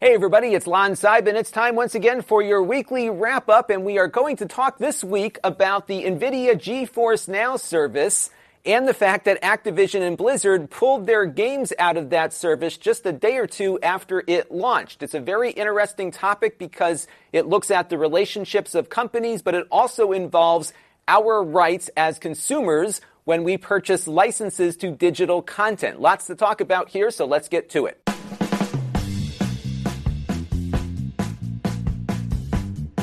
Hey everybody, it's Lon Seidman. It's time once again for your weekly wrap up, and we are going to talk this week about the NVIDIA GeForce Now service and the fact that Activision and Blizzard pulled their games out of that service just a day or two after it launched. It's a very interesting topic because it looks at the relationships of companies, but it also involves our rights as consumers when we purchase licenses to digital content. Lots to talk about here, so let's get to it.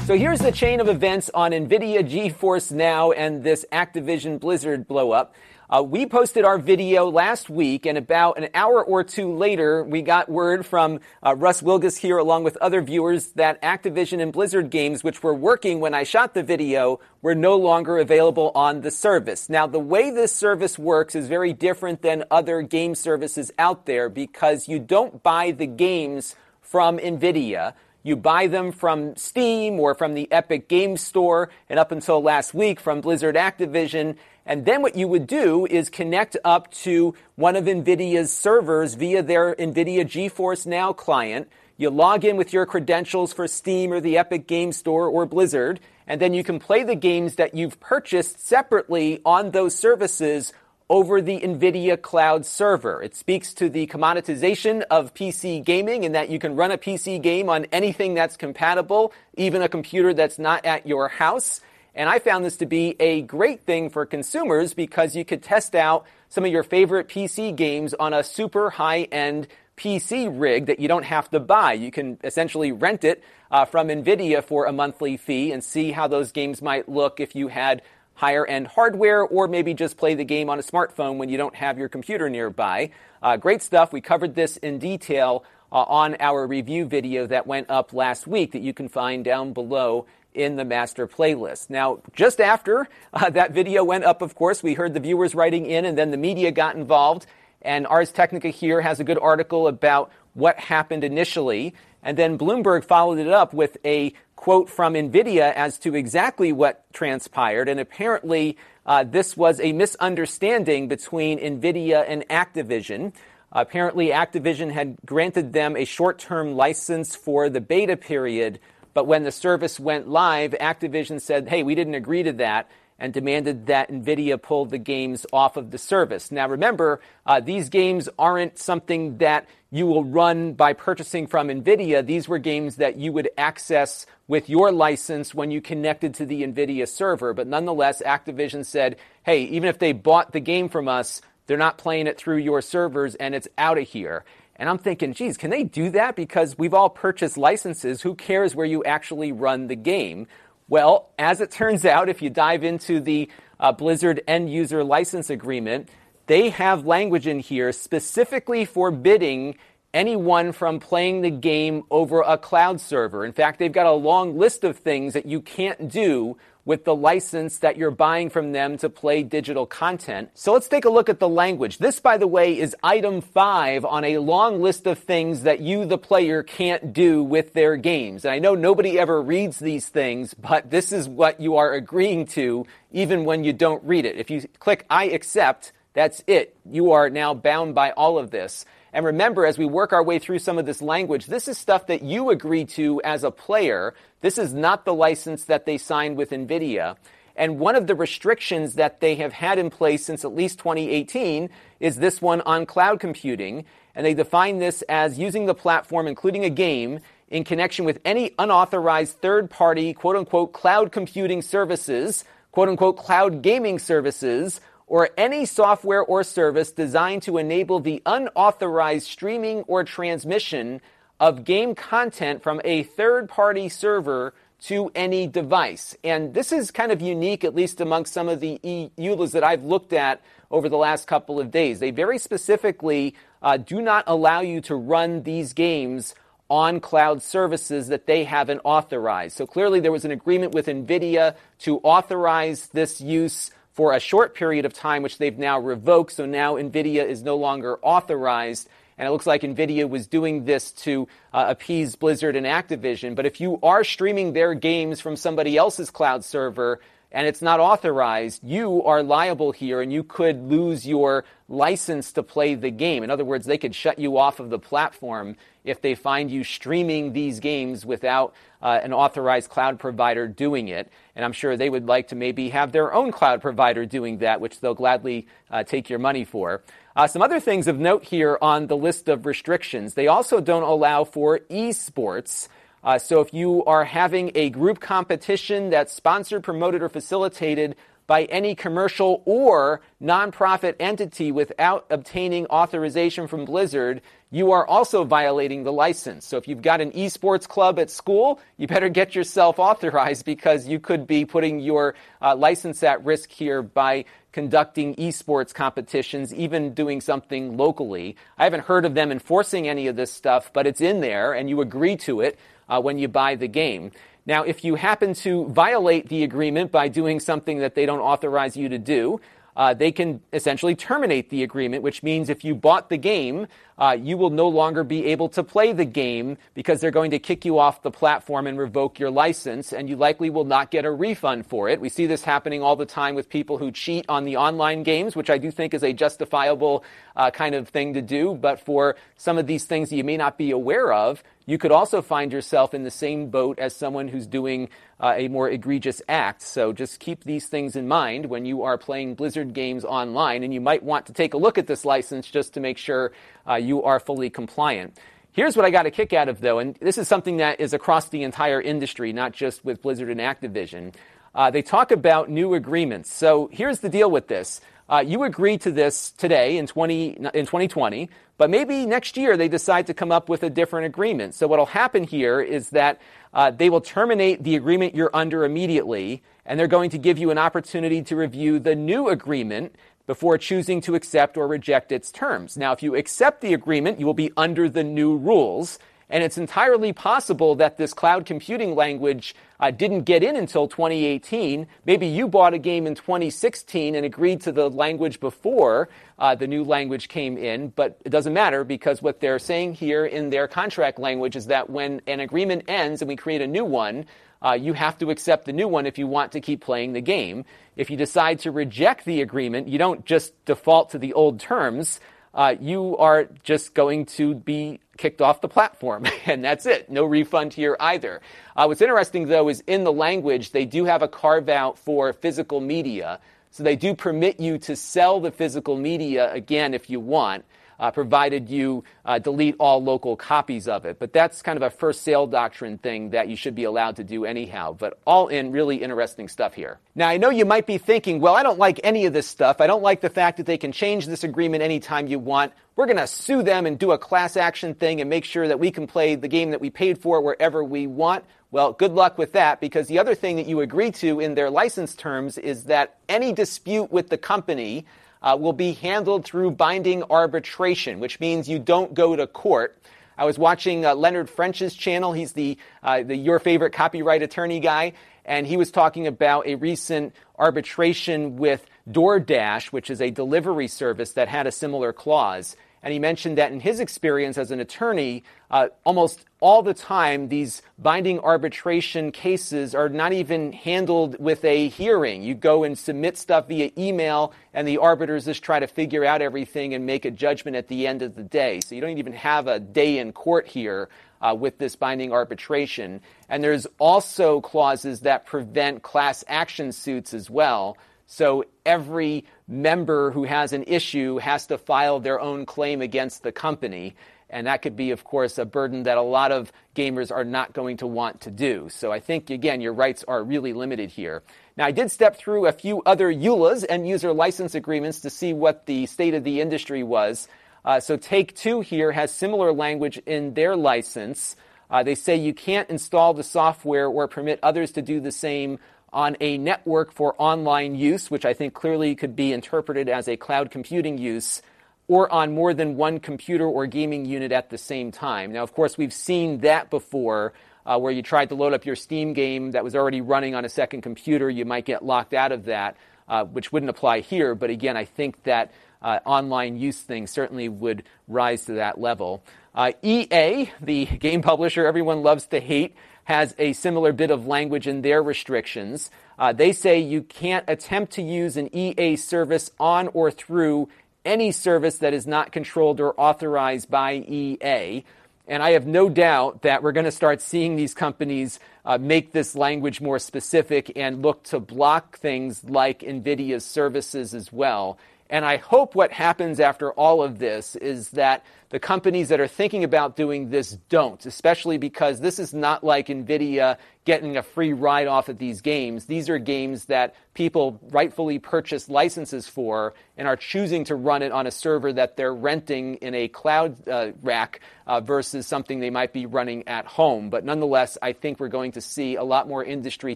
So here's the chain of events on NVIDIA GeForce Now and this Activision Blizzard blowup. Uh, we posted our video last week, and about an hour or two later, we got word from uh, Russ Wilgus here, along with other viewers, that Activision and Blizzard games, which were working when I shot the video, were no longer available on the service. Now, the way this service works is very different than other game services out there because you don't buy the games from NVIDIA. You buy them from Steam or from the Epic Games Store, and up until last week from Blizzard Activision. And then what you would do is connect up to one of NVIDIA's servers via their NVIDIA GeForce Now client. You log in with your credentials for Steam or the Epic Games Store or Blizzard, and then you can play the games that you've purchased separately on those services over the NVIDIA cloud server. It speaks to the commoditization of PC gaming in that you can run a PC game on anything that's compatible, even a computer that's not at your house. And I found this to be a great thing for consumers because you could test out some of your favorite PC games on a super high end PC rig that you don't have to buy. You can essentially rent it uh, from NVIDIA for a monthly fee and see how those games might look if you had higher end hardware or maybe just play the game on a smartphone when you don't have your computer nearby. Uh, great stuff. We covered this in detail uh, on our review video that went up last week that you can find down below in the master playlist. Now, just after uh, that video went up, of course, we heard the viewers writing in and then the media got involved. And Ars Technica here has a good article about what happened initially. And then Bloomberg followed it up with a quote from NVIDIA as to exactly what transpired. And apparently, uh, this was a misunderstanding between NVIDIA and Activision. apparently, Activision had granted them a short term license for the beta period, but when the service went live, Activision said, hey, we didn't agree to that and demanded that NVIDIA pull the games off of the service. Now, remember, uh, these games aren't something that you will run by purchasing from NVIDIA. These were games that you would access with your license when you connected to the NVIDIA server. But nonetheless, Activision said, hey, even if they bought the game from us, they're not playing it through your servers and it's out of here. And I'm thinking, geez, can they do that? Because we've all purchased licenses. Who cares where you actually run the game? Well, as it turns out, if you dive into the uh, Blizzard end user license agreement, they have language in here specifically forbidding anyone from playing the game over a cloud server. In fact, they've got a long list of things that you can't do with the license that you're buying from them to play digital content. So let's take a look at the language. This, by the way, is item five on a long list of things that you, the player, can't do with their games. And I know nobody ever reads these things, but this is what you are agreeing to even when you don't read it. If you click I accept, that's it. You are now bound by all of this. And remember, as we work our way through some of this language, this is stuff that you agree to as a player. This is not the license that they signed with NVIDIA. And one of the restrictions that they have had in place since at least 2018 is this one on cloud computing. And they define this as using the platform, including a game, in connection with any unauthorized third party, quote unquote, cloud computing services, quote unquote, cloud gaming services, or any software or service designed to enable the unauthorized streaming or transmission of game content from a third party server to any device. And this is kind of unique, at least amongst some of the EULAs that I've looked at over the last couple of days. They very specifically uh, do not allow you to run these games on cloud services that they haven't authorized. So clearly there was an agreement with NVIDIA to authorize this use for a short period of time, which they've now revoked. So now NVIDIA is no longer authorized. And it looks like NVIDIA was doing this to uh, appease Blizzard and Activision. But if you are streaming their games from somebody else's cloud server, and it's not authorized, you are liable here and you could lose your license to play the game. In other words, they could shut you off of the platform if they find you streaming these games without uh, an authorized cloud provider doing it. And I'm sure they would like to maybe have their own cloud provider doing that, which they'll gladly uh, take your money for. Uh, some other things of note here on the list of restrictions. They also don't allow for esports. Uh, so if you are having a group competition that's sponsored, promoted, or facilitated by any commercial or nonprofit entity without obtaining authorization from Blizzard, you are also violating the license. So if you've got an esports club at school, you better get yourself authorized because you could be putting your uh, license at risk here by conducting esports competitions, even doing something locally. I haven't heard of them enforcing any of this stuff, but it's in there and you agree to it uh, when you buy the game. Now, if you happen to violate the agreement by doing something that they don't authorize you to do, uh, they can essentially terminate the agreement, which means if you bought the game, uh, you will no longer be able to play the game because they're going to kick you off the platform and revoke your license, and you likely will not get a refund for it. We see this happening all the time with people who cheat on the online games, which I do think is a justifiable uh, kind of thing to do. But for some of these things that you may not be aware of, you could also find yourself in the same boat as someone who's doing uh, a more egregious act. So just keep these things in mind when you are playing Blizzard games online, and you might want to take a look at this license just to make sure uh, you are fully compliant. Here's what I got a kick out of, though, and this is something that is across the entire industry, not just with Blizzard and Activision. Uh, they talk about new agreements. So here's the deal with this. Uh, you agree to this today in 20 in 2020, but maybe next year they decide to come up with a different agreement. So what'll happen here is that uh, they will terminate the agreement you're under immediately, and they're going to give you an opportunity to review the new agreement before choosing to accept or reject its terms. Now, if you accept the agreement, you will be under the new rules. And it's entirely possible that this cloud computing language uh, didn't get in until 2018. Maybe you bought a game in 2016 and agreed to the language before uh, the new language came in, but it doesn't matter because what they're saying here in their contract language is that when an agreement ends and we create a new one, uh, you have to accept the new one if you want to keep playing the game. If you decide to reject the agreement, you don't just default to the old terms uh, you are just going to be kicked off the platform. and that's it. No refund here either. Uh, what's interesting, though, is in the language, they do have a carve out for physical media. So they do permit you to sell the physical media again if you want uh, provided you uh, delete all local copies of it. But that's kind of a first sale doctrine thing that you should be allowed to do anyhow. But all in, really interesting stuff here. Now, I know you might be thinking, well, I don't like any of this stuff. I don't like the fact that they can change this agreement anytime you want. We're going to sue them and do a class action thing and make sure that we can play the game that we paid for wherever we want. Well, good luck with that because the other thing that you agree to in their license terms is that any dispute with the company uh, will be handled through binding arbitration, which means you don't go to court. I was watching uh, Leonard French's channel. He's the, uh, the your favorite copyright attorney guy, and he was talking about a recent arbitration with DoorDash, which is a delivery service that had a similar clause. And he mentioned that in his experience as an attorney, uh, almost all the time, these binding arbitration cases are not even handled with a hearing. You go and submit stuff via email, and the arbiters just try to figure out everything and make a judgment at the end of the day. So you don't even have a day in court here uh, with this binding arbitration. And there's also clauses that prevent class action suits as well. So every member who has an issue has to file their own claim against the company. And that could be, of course, a burden that a lot of gamers are not going to want to do. So I think, again, your rights are really limited here. Now, I did step through a few other EULAs and user license agreements to see what the state of the industry was. Uh, so Take Two here has similar language in their license. Uh, they say you can't install the software or permit others to do the same on a network for online use, which I think clearly could be interpreted as a cloud computing use or on more than one computer or gaming unit at the same time. Now, of course, we've seen that before. Uh, where you tried to load up your Steam game that was already running on a second computer, you might get locked out of that, uh, which wouldn't apply here. But again, I think that uh, online use thing certainly would rise to that level. Uh, EA, the game publisher everyone loves to hate, has a similar bit of language in their restrictions. Uh, they say you can't attempt to use an EA service on or through any service that is not controlled or authorized by EA. And I have no doubt that we're going to start seeing these companies uh, make this language more specific and look to block things like NVIDIA's services as well. And I hope what happens after all of this is that the companies that are thinking about doing this don't, especially because this is not like NVIDIA getting a free ride off of these games. These are games that people rightfully purchase licenses for and are choosing to run it on a server that they're renting in a cloud uh, rack uh, versus something they might be running at home. But nonetheless, I think we're going to see a lot more industry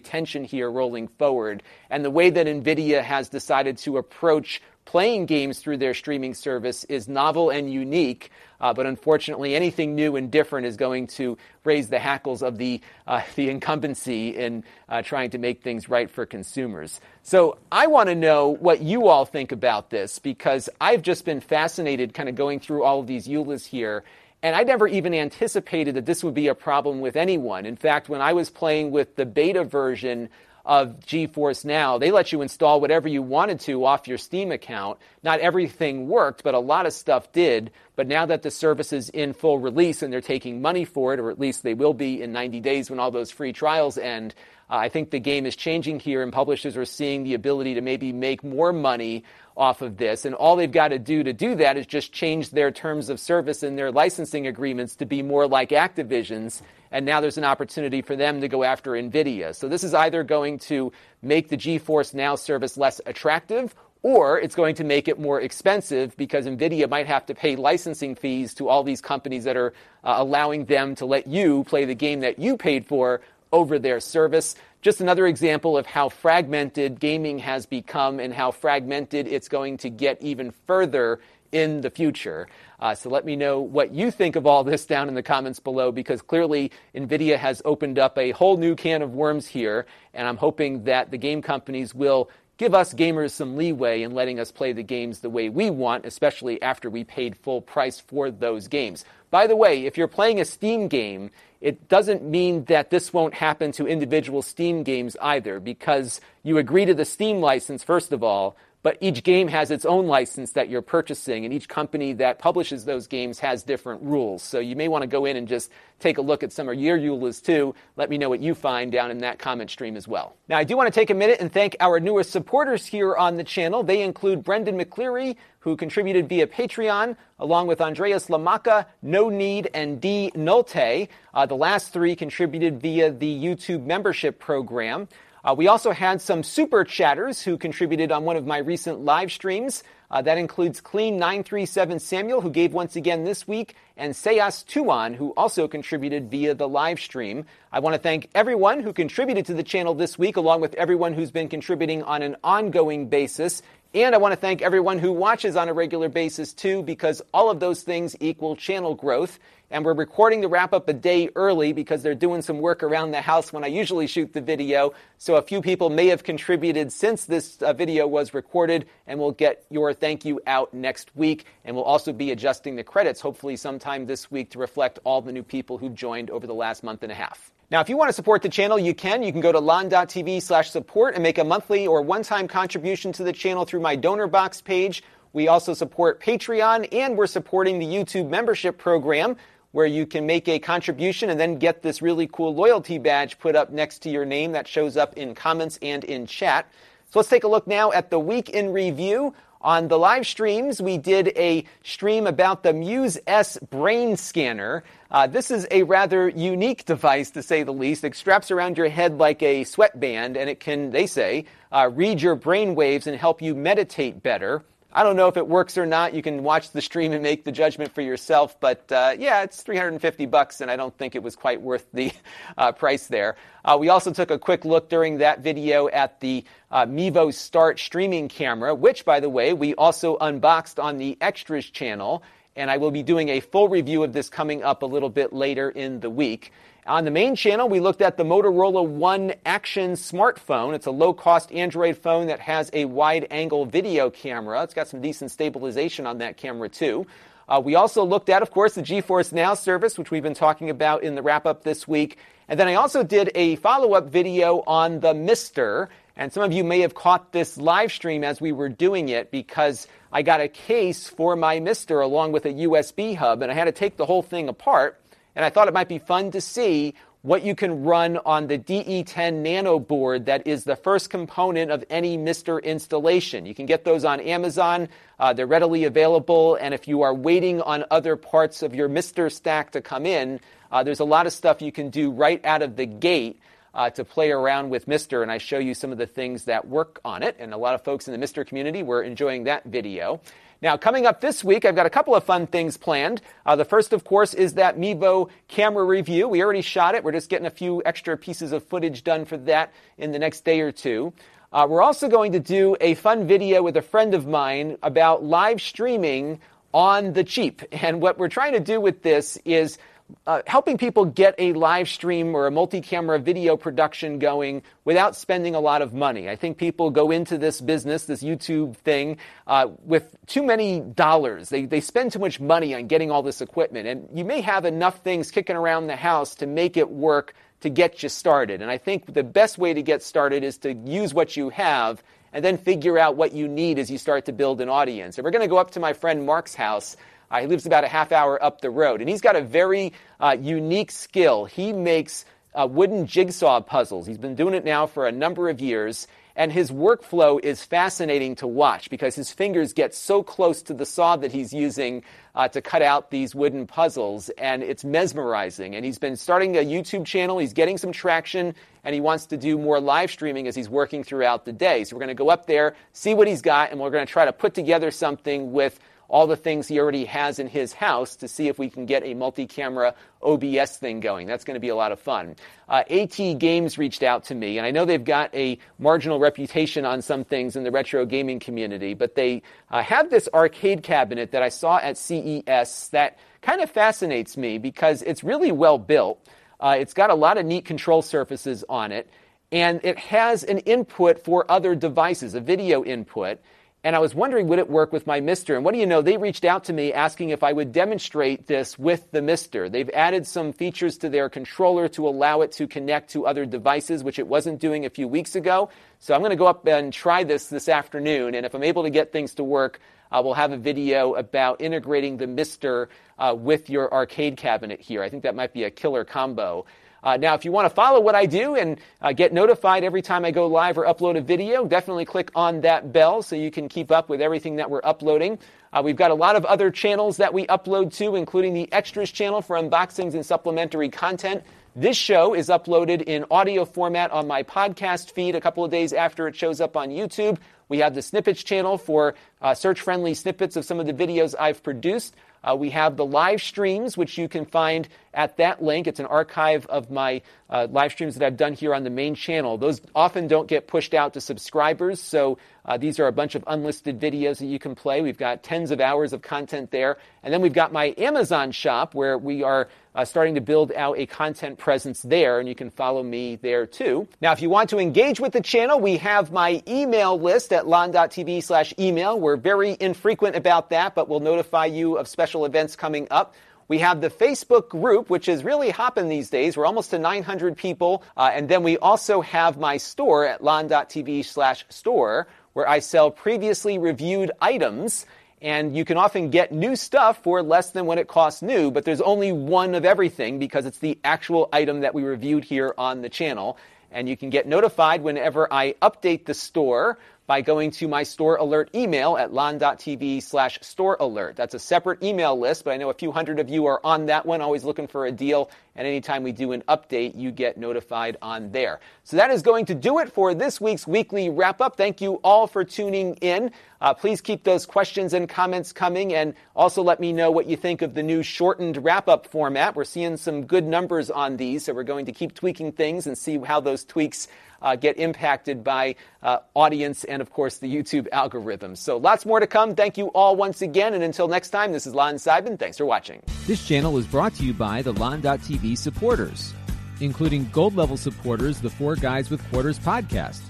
tension here rolling forward. And the way that NVIDIA has decided to approach playing games through their streaming service is novel and unique. Uh, but unfortunately, anything new and different is going to raise the hackles of the, uh, the incumbency in uh, trying to make things right for consumers. So I want to know what you all think about this because I've just been fascinated kind of going through all of these EULAs here. And I never even anticipated that this would be a problem with anyone. In fact, when I was playing with the beta version of GeForce Now, they let you install whatever you wanted to off your Steam account. Not everything worked, but a lot of stuff did. But now that the service is in full release and they're taking money for it, or at least they will be in 90 days when all those free trials end, I think the game is changing here, and publishers are seeing the ability to maybe make more money off of this. And all they've got to do to do that is just change their terms of service and their licensing agreements to be more like Activision's and now there's an opportunity for them to go after NVIDIA. So this is either going to make the GeForce Now service less attractive or it's going to make it more expensive because NVIDIA might have to pay licensing fees to all these companies that are uh, allowing them to let you play the game that you paid for over their service. Just another example of how fragmented gaming has become and how fragmented it's going to get even further in the future. Uh, so let me know what you think of all this down in the comments below because clearly NVIDIA has opened up a whole new can of worms here, and I'm hoping that the game companies will give us gamers some leeway in letting us play the games the way we want, especially after we paid full price for those games. By the way, if you're playing a Steam game, it doesn't mean that this won't happen to individual Steam games either, because you agree to the Steam license, first of all, but each game has its own license that you're purchasing, and each company that publishes those games has different rules. So you may want to go in and just take a look at some of your EULAs too. Let me know what you find down in that comment stream as well. Now, I do want to take a minute and thank our newest supporters here on the channel. They include Brendan McCleary, who contributed via Patreon, along with Andreas Lamaka, No Need, and D. Nolte. Uh, the last three contributed via the YouTube membership program. Uh, we also had some super chatters who contributed on one of my recent live streams. Uh, that includes Clean937 Samuel, who gave once again this week, and Seyas Tuan, who also contributed via the live stream. I want to thank everyone who contributed to the channel this week, along with everyone who's been contributing on an ongoing basis. And I want to thank everyone who watches on a regular basis too, because all of those things equal channel growth and we're recording the wrap up a day early because they're doing some work around the house when I usually shoot the video. So a few people may have contributed since this uh, video was recorded, and we'll get your thank you out next week. And we'll also be adjusting the credits hopefully sometime this week to reflect all the new people who've joined over the last month and a half. Now, if you want to support the channel, you can. You can go to lon.tv slash support and make a monthly or one-time contribution to the channel through my donor box page. We also support Patreon and we're supporting the YouTube membership program where you can make a contribution and then get this really cool loyalty badge put up next to your name that shows up in comments and in chat. So let's take a look now at the week in review. On the live streams, we did a stream about the Muse S brain scanner. Uh, this is a rather unique device, to say the least. It straps around your head like a sweatband, and it can, they say, uh, read your brain waves and help you meditate better. I don't know if it works or not. You can watch the stream and make the judgment for yourself. But uh, yeah, it's 350 bucks, and I don't think it was quite worth the uh, price there. Uh, we also took a quick look during that video at the uh, Mevo Start streaming camera, which, by the way, we also unboxed on the Extras channel. And I will be doing a full review of this coming up a little bit later in the week. On the main channel, we looked at the Motorola One Action smartphone. It's a low cost Android phone that has a wide angle video camera. It's got some decent stabilization on that camera, too. Uh, we also looked at, of course, the GeForce Now service, which we've been talking about in the wrap up this week. And then I also did a follow up video on the Mister. And some of you may have caught this live stream as we were doing it because I got a case for my Mister along with a USB hub, and I had to take the whole thing apart and I thought it might be fun to see what you can run on the DE10 Nano board that is the first component of any Mister installation. You can get those on Amazon. Uh, they're readily available. And if you are waiting on other parts of your Mister stack to come in, uh, there's a lot of stuff you can do right out of the gate. Uh, to play around with Mister, and I show you some of the things that work on it. And a lot of folks in the Mister community were enjoying that video. Now, coming up this week, I've got a couple of fun things planned. Uh, the first, of course, is that Mevo camera review. We already shot it. We're just getting a few extra pieces of footage done for that in the next day or two. Uh, we're also going to do a fun video with a friend of mine about live streaming on the cheap. And what we're trying to do with this is uh, helping people get a live stream or a multi-camera video production going without spending a lot of money. I think people go into this business, this YouTube thing, uh, with too many dollars. They, they spend too much money on getting all this equipment. And you may have enough things kicking around the house to make it work to get you started. And I think the best way to get started is to use what you have and then figure out what you need as you start to build an audience. And we're going to go up to my friend Mark's house uh, he lives about a half hour up the road, and he's got a very uh, unique skill. He makes uh, wooden jigsaw puzzles. He's been doing it now for a number of years, and his workflow is fascinating to watch because his fingers get so close to the saw that he's using uh, to cut out these wooden puzzles, and it's mesmerizing. And he's been starting a YouTube channel. He's getting some traction, and he wants to do more live streaming as he's working throughout the day. So we're going to go up there, see what he's got, and we're going to try to put together something with all the things he already has in his house to see if we can get a multi-camera OBS thing going. That's going to be a lot of fun. Uh, AT Games reached out to me, and I know they've got a marginal reputation on some things in the retro gaming community, but they uh, have this arcade cabinet that I saw at CES that kind of fascinates me because it's really well built. Uh, it's got a lot of neat control surfaces on it, and it has an input for other devices, a video input. And I was wondering, would it work with my Mister? And what do you know? They reached out to me asking if I would demonstrate this with the Mister. They've added some features to their controller to allow it to connect to other devices, which it wasn't doing a few weeks ago. So I'm going to go up and try this this afternoon. And if I'm able to get things to work, uh, we'll have a video about integrating the Mister uh, with your arcade cabinet here. I think that might be a killer combo. Uh, now, if you want to follow what I do and uh, get notified every time I go live or upload a video, definitely click on that bell so you can keep up with everything that we're uploading. Uh, we've got a lot of other channels that we upload to, including the Extras channel for unboxings and supplementary content. This show is uploaded in audio format on my podcast feed a couple of days after it shows up on YouTube. We have the Snippets channel for uh, search friendly snippets of some of the videos I've produced. Uh, we have the live streams, which you can find at that link. It's an archive of my uh, live streams that I've done here on the main channel. Those often don't get pushed out to subscribers, so uh, these are a bunch of unlisted videos that you can play. We've got tens of hours of content there. And then we've got my Amazon shop where we are uh, starting to build out a content presence there, and you can follow me there too. Now, if you want to engage with the channel, we have my email list at lon.tv slash email. We're very infrequent about that, but we'll notify you of special events coming up. We have the Facebook group, which is really hopping these days. We're almost to 900 people. Uh, and then we also have my store at lon.tv slash store, where I sell previously reviewed items. And you can often get new stuff for less than what it costs new, but there's only one of everything because it's the actual item that we reviewed here on the channel. And you can get notified whenever I update the store by going to my store alert email at lon.tv slash store alert. That's a separate email list, but I know a few hundred of you are on that one, always looking for a deal And anytime we do an update, you get notified on there. So that is going to do it for this week's weekly wrap up. Thank you all for tuning in. Uh, please keep those questions and comments coming and also let me know what you think of the new shortened wrap up format. We're seeing some good numbers on these, so we're going to keep tweaking things and see how those tweaks uh, get impacted by uh, audience and, of course, the YouTube algorithm. So lots more to come. Thank you all once again. And until next time, this is Lon Seidman. Thanks for watching. This channel is brought to you by the Lon.TV supporters, including gold level supporters, the Four Guys with Quarters podcast,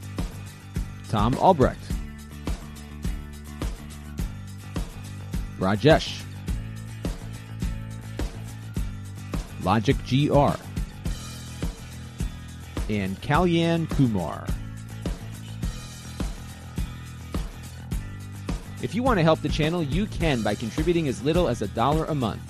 Tom Albrecht, Rajesh, Logic GR, and Kalyan Kumar. If you want to help the channel, you can by contributing as little as a dollar a month.